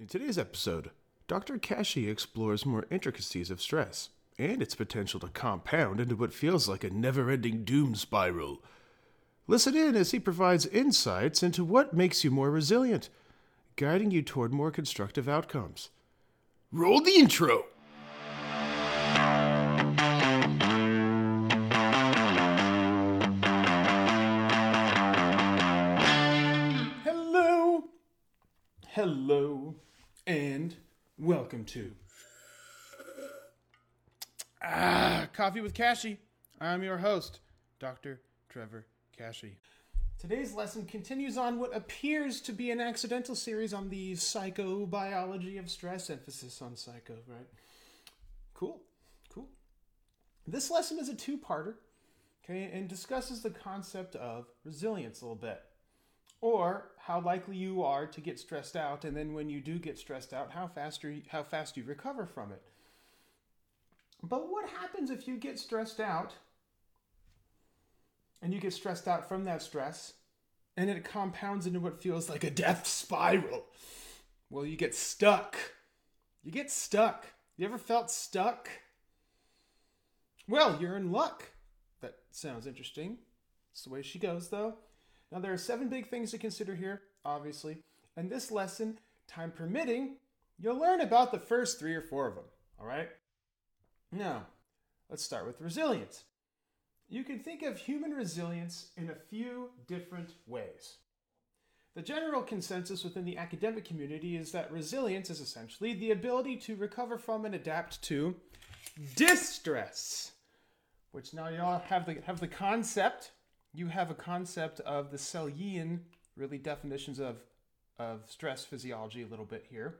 In today's episode, Dr. Kashey explores more intricacies of stress and its potential to compound into what feels like a never ending doom spiral. Listen in as he provides insights into what makes you more resilient, guiding you toward more constructive outcomes. Roll the intro! Hello, hello, and welcome to Ah, Coffee with Kashey. I'm your host, Dr. Trevor Kashey. Today's lesson continues on what appears to be an accidental series on the psychobiology of stress, emphasis on psycho, right? Cool, cool. This lesson is a two parter, okay, and discusses the concept of resilience a little bit or how likely you are to get stressed out and then when you do get stressed out how fast you, how fast you recover from it. But what happens if you get stressed out and you get stressed out from that stress and it compounds into what feels like a death spiral? Well you get stuck. You get stuck. You ever felt stuck? Well you're in luck. That sounds interesting. It's the way she goes though now, there are seven big things to consider here, obviously, and this lesson, time permitting, you'll learn about the first three or four of them, all right? Now, let's start with resilience. You can think of human resilience in a few different ways. The general consensus within the academic community is that resilience is essentially the ability to recover from and adapt to distress, which now you all have the, have the concept you have a concept of the Selyian, really definitions of, of stress physiology a little bit here.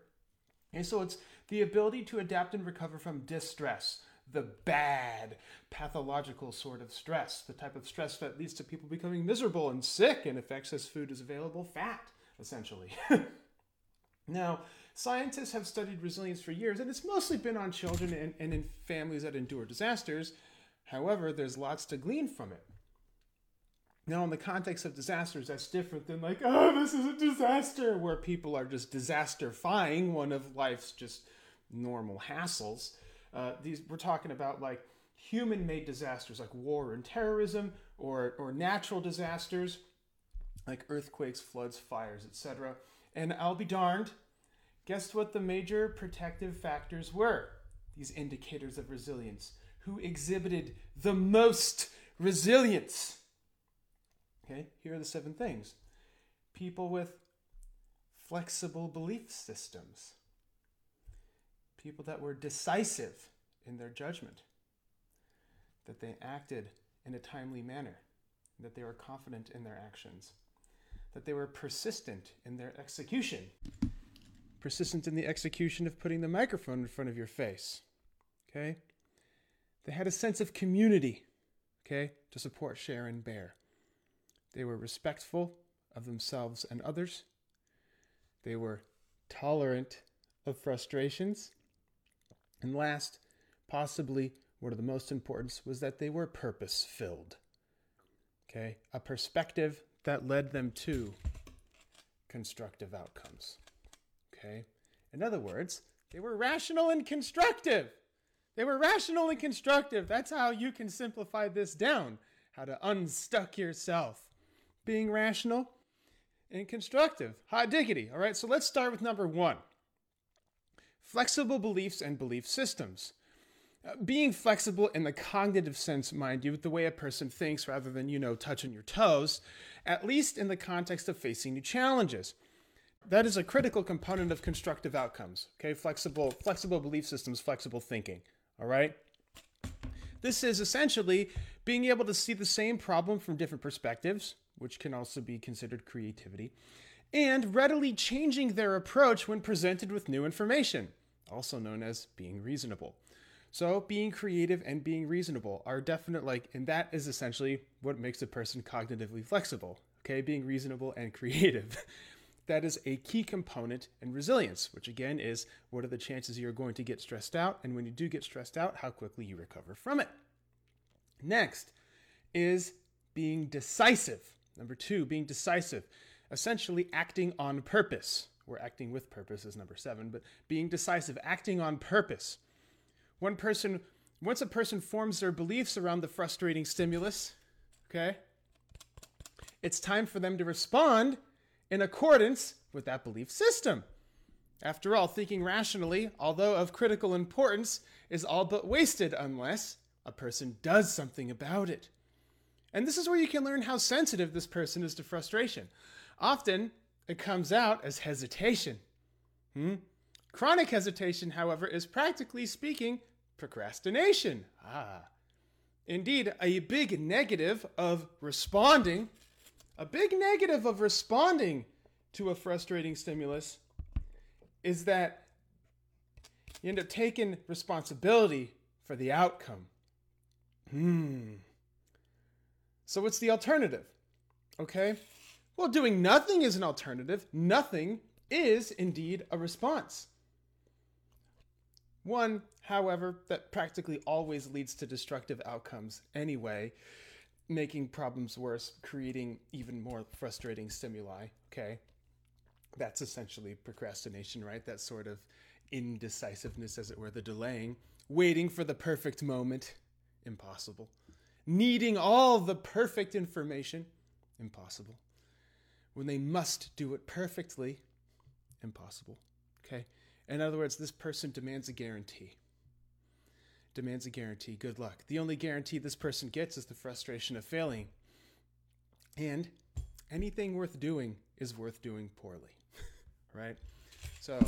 And so it's the ability to adapt and recover from distress, the bad, pathological sort of stress, the type of stress that leads to people becoming miserable and sick, and if excess food is available, fat, essentially. now, scientists have studied resilience for years, and it's mostly been on children and, and in families that endure disasters. However, there's lots to glean from it. Now, in the context of disasters, that's different than like, oh, this is a disaster, where people are just disasterifying one of life's just normal hassles. Uh, these we're talking about like human-made disasters like war and terrorism, or or natural disasters like earthquakes, floods, fires, etc. And I'll be darned, guess what the major protective factors were? These indicators of resilience. Who exhibited the most resilience? Okay, here are the seven things. People with flexible belief systems, people that were decisive in their judgment, that they acted in a timely manner, that they were confident in their actions, that they were persistent in their execution, persistent in the execution of putting the microphone in front of your face. Okay? They had a sense of community, okay, to support, Sharon bear. They were respectful of themselves and others. They were tolerant of frustrations. And last, possibly one of the most important, was that they were purpose filled. Okay, a perspective that led them to constructive outcomes. Okay, in other words, they were rational and constructive. They were rational and constructive. That's how you can simplify this down. How to unstuck yourself being rational and constructive. Hot diggity. All right, so let's start with number one flexible beliefs and belief systems. Uh, being flexible in the cognitive sense, mind you, with the way a person thinks rather than, you know, touching your toes, at least in the context of facing new challenges. That is a critical component of constructive outcomes. Okay, flexible, flexible belief systems, flexible thinking. All right. This is essentially being able to see the same problem from different perspectives, which can also be considered creativity, and readily changing their approach when presented with new information, also known as being reasonable. So, being creative and being reasonable are definite, like, and that is essentially what makes a person cognitively flexible, okay? Being reasonable and creative. that is a key component in resilience, which again is what are the chances you're going to get stressed out, and when you do get stressed out, how quickly you recover from it. Next is being decisive. Number two, being decisive, essentially acting on purpose, We're acting with purpose is number seven, but being decisive, acting on purpose. One person, once a person forms their beliefs around the frustrating stimulus, okay, it's time for them to respond in accordance with that belief system. After all, thinking rationally, although of critical importance, is all but wasted unless a person does something about it. And this is where you can learn how sensitive this person is to frustration. Often, it comes out as hesitation. Hmm? Chronic hesitation, however, is practically speaking procrastination. Ah. Indeed, a big negative of responding, a big negative of responding to a frustrating stimulus is that you end up taking responsibility for the outcome. Hmm. So, what's the alternative? Okay. Well, doing nothing is an alternative. Nothing is indeed a response. One, however, that practically always leads to destructive outcomes anyway, making problems worse, creating even more frustrating stimuli. Okay. That's essentially procrastination, right? That sort of indecisiveness, as it were, the delaying, waiting for the perfect moment. Impossible needing all the perfect information? Impossible. When they must do it perfectly? Impossible. Okay? In other words, this person demands a guarantee. Demands a guarantee. Good luck. The only guarantee this person gets is the frustration of failing. And anything worth doing is worth doing poorly. right? So,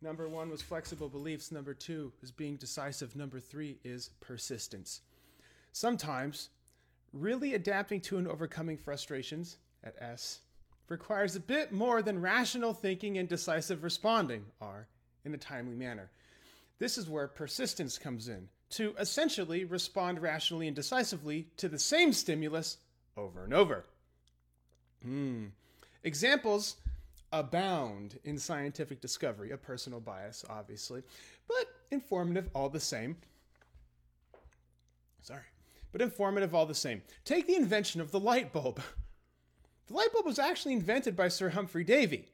number one was flexible beliefs. Number two is being decisive. Number three is persistence. Sometimes, really adapting to and overcoming frustrations at S requires a bit more than rational thinking and decisive responding R in a timely manner. This is where persistence comes in to essentially respond rationally and decisively to the same stimulus over and over. Hmm. Examples abound in scientific discovery, a personal bias, obviously, but informative all the same. Sorry but informative all the same. Take the invention of the light bulb. The light bulb was actually invented by Sir Humphrey Davy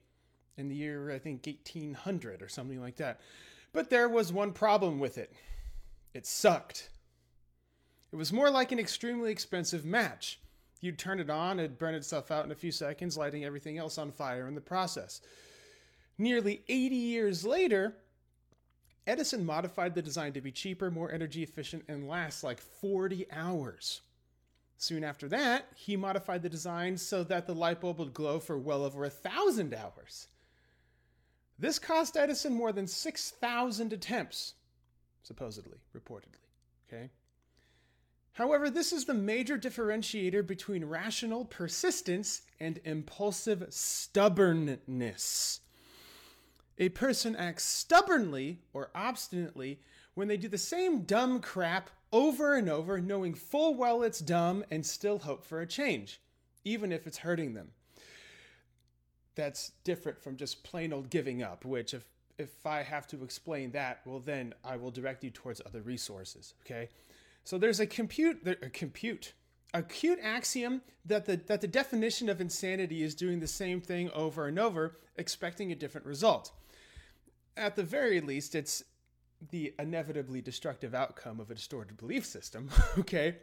in the year, I think, 1800 or something like that. But there was one problem with it it sucked. It was more like an extremely expensive match. You'd turn it on, it'd burn itself out in a few seconds, lighting everything else on fire in the process. Nearly 80 years later, Edison modified the design to be cheaper, more energy efficient, and last like 40 hours. Soon after that, he modified the design so that the light bulb would glow for well over a thousand hours. This cost Edison more than 6,000 attempts, supposedly, reportedly. Okay? However, this is the major differentiator between rational persistence and impulsive stubbornness. A person acts stubbornly or obstinately when they do the same dumb crap over and over, knowing full well it's dumb and still hope for a change, even if it's hurting them. That's different from just plain old giving up, which if if I have to explain that, well then I will direct you towards other resources, okay? So there's a compute a compute acute axiom that the that the definition of insanity is doing the same thing over and over expecting a different result at the very least, it's the inevitably destructive outcome of a distorted belief system. okay.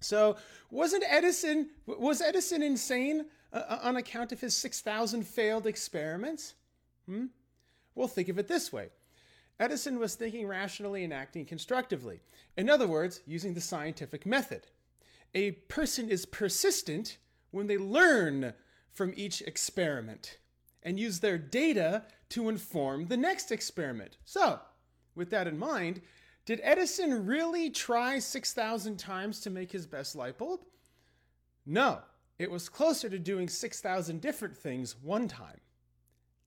So wasn't Edison was Edison insane uh, uh on account of his 6,000 failed experiments? Hmm? Well, think of it this way. Edison was thinking rationally and acting constructively. In other words, using the scientific method. A person is persistent when they learn from each experiment and use their data to inform the next experiment. So, with that in mind, did Edison really try 6,000 times to make his best light bulb? No, it was closer to doing 6,000 different things one time.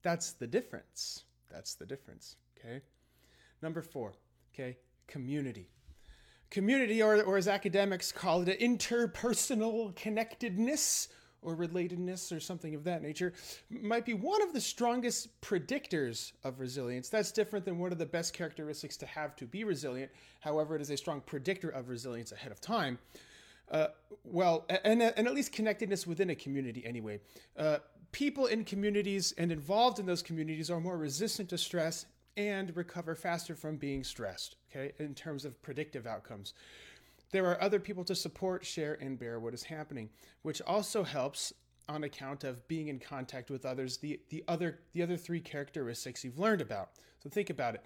That's the difference. That's the difference, okay? Number four, okay, community. Community, or, or as academics call it, interpersonal connectedness or relatedness or something of that nature might be one of the strongest predictors of resilience. That's different than one of the best characteristics to have to be resilient. However, it is a strong predictor of resilience ahead of time. Uh, well, and, and at least connectedness within a community anyway. Uh, people in communities and involved in those communities are more resistant to stress and recover faster from being stressed, okay, in terms of predictive outcomes. There are other people to support, share, and bear what is happening, which also helps on account of being in contact with others, the, the other the other three characteristics you've learned about. So think about it.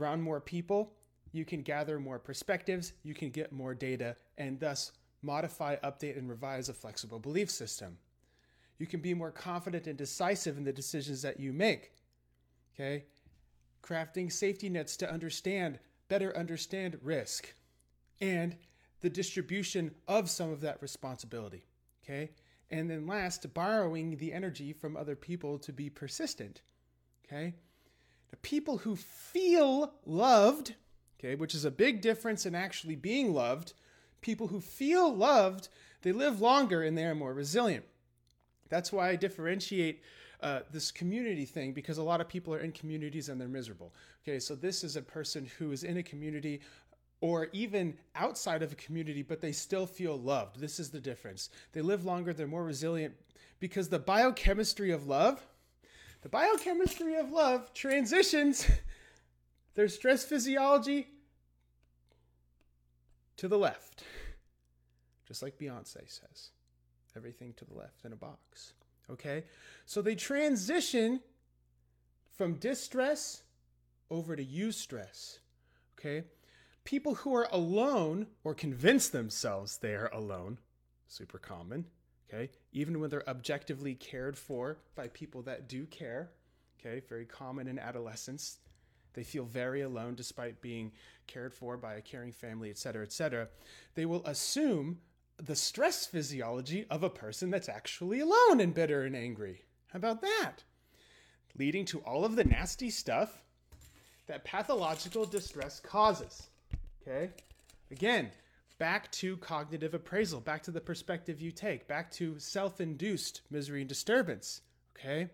Around more people, you can gather more perspectives, you can get more data, and thus modify, update, and revise a flexible belief system. You can be more confident and decisive in the decisions that you make. Okay? Crafting safety nets to understand, better understand risk and the distribution of some of that responsibility. Okay? And then last, borrowing the energy from other people to be persistent. Okay? The people who feel loved, okay, which is a big difference in actually being loved, people who feel loved, they live longer and they are more resilient. That's why I differentiate uh, this community thing because a lot of people are in communities and they're miserable. Okay, so this is a person who is in a community or even outside of a community, but they still feel loved. This is the difference. They live longer, they're more resilient because the biochemistry of love, the biochemistry of love transitions their stress physiology to the left, just like Beyonce says everything to the left in a box. Okay? So they transition from distress over to eustress. Okay? People who are alone or convince themselves they are alone, super common, okay? Even when they're objectively cared for by people that do care, okay? Very common in adolescence. They feel very alone despite being cared for by a caring family, et cetera, et cetera. They will assume the stress physiology of a person that's actually alone and bitter and angry. How about that? Leading to all of the nasty stuff that pathological distress causes. Okay? Again, back to cognitive appraisal, back to the perspective you take, back to self induced misery and disturbance. Okay?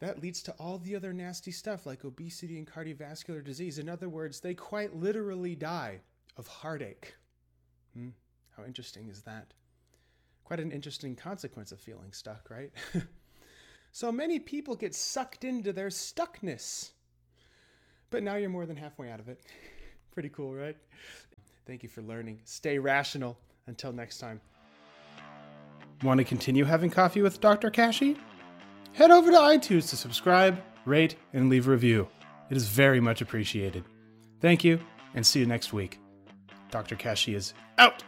That leads to all the other nasty stuff like obesity and cardiovascular disease. In other words, they quite literally die of heartache. Hmm? How interesting is that? Quite an interesting consequence of feeling stuck, right? so many people get sucked into their stuckness. But now you're more than halfway out of it. Pretty cool, right? Thank you for learning. Stay rational. Until next time. Want to continue having coffee with Dr. Kashey? Head over to iTunes to subscribe, rate, and leave a review. It is very much appreciated. Thank you, and see you next week. Dr. Kashey is out.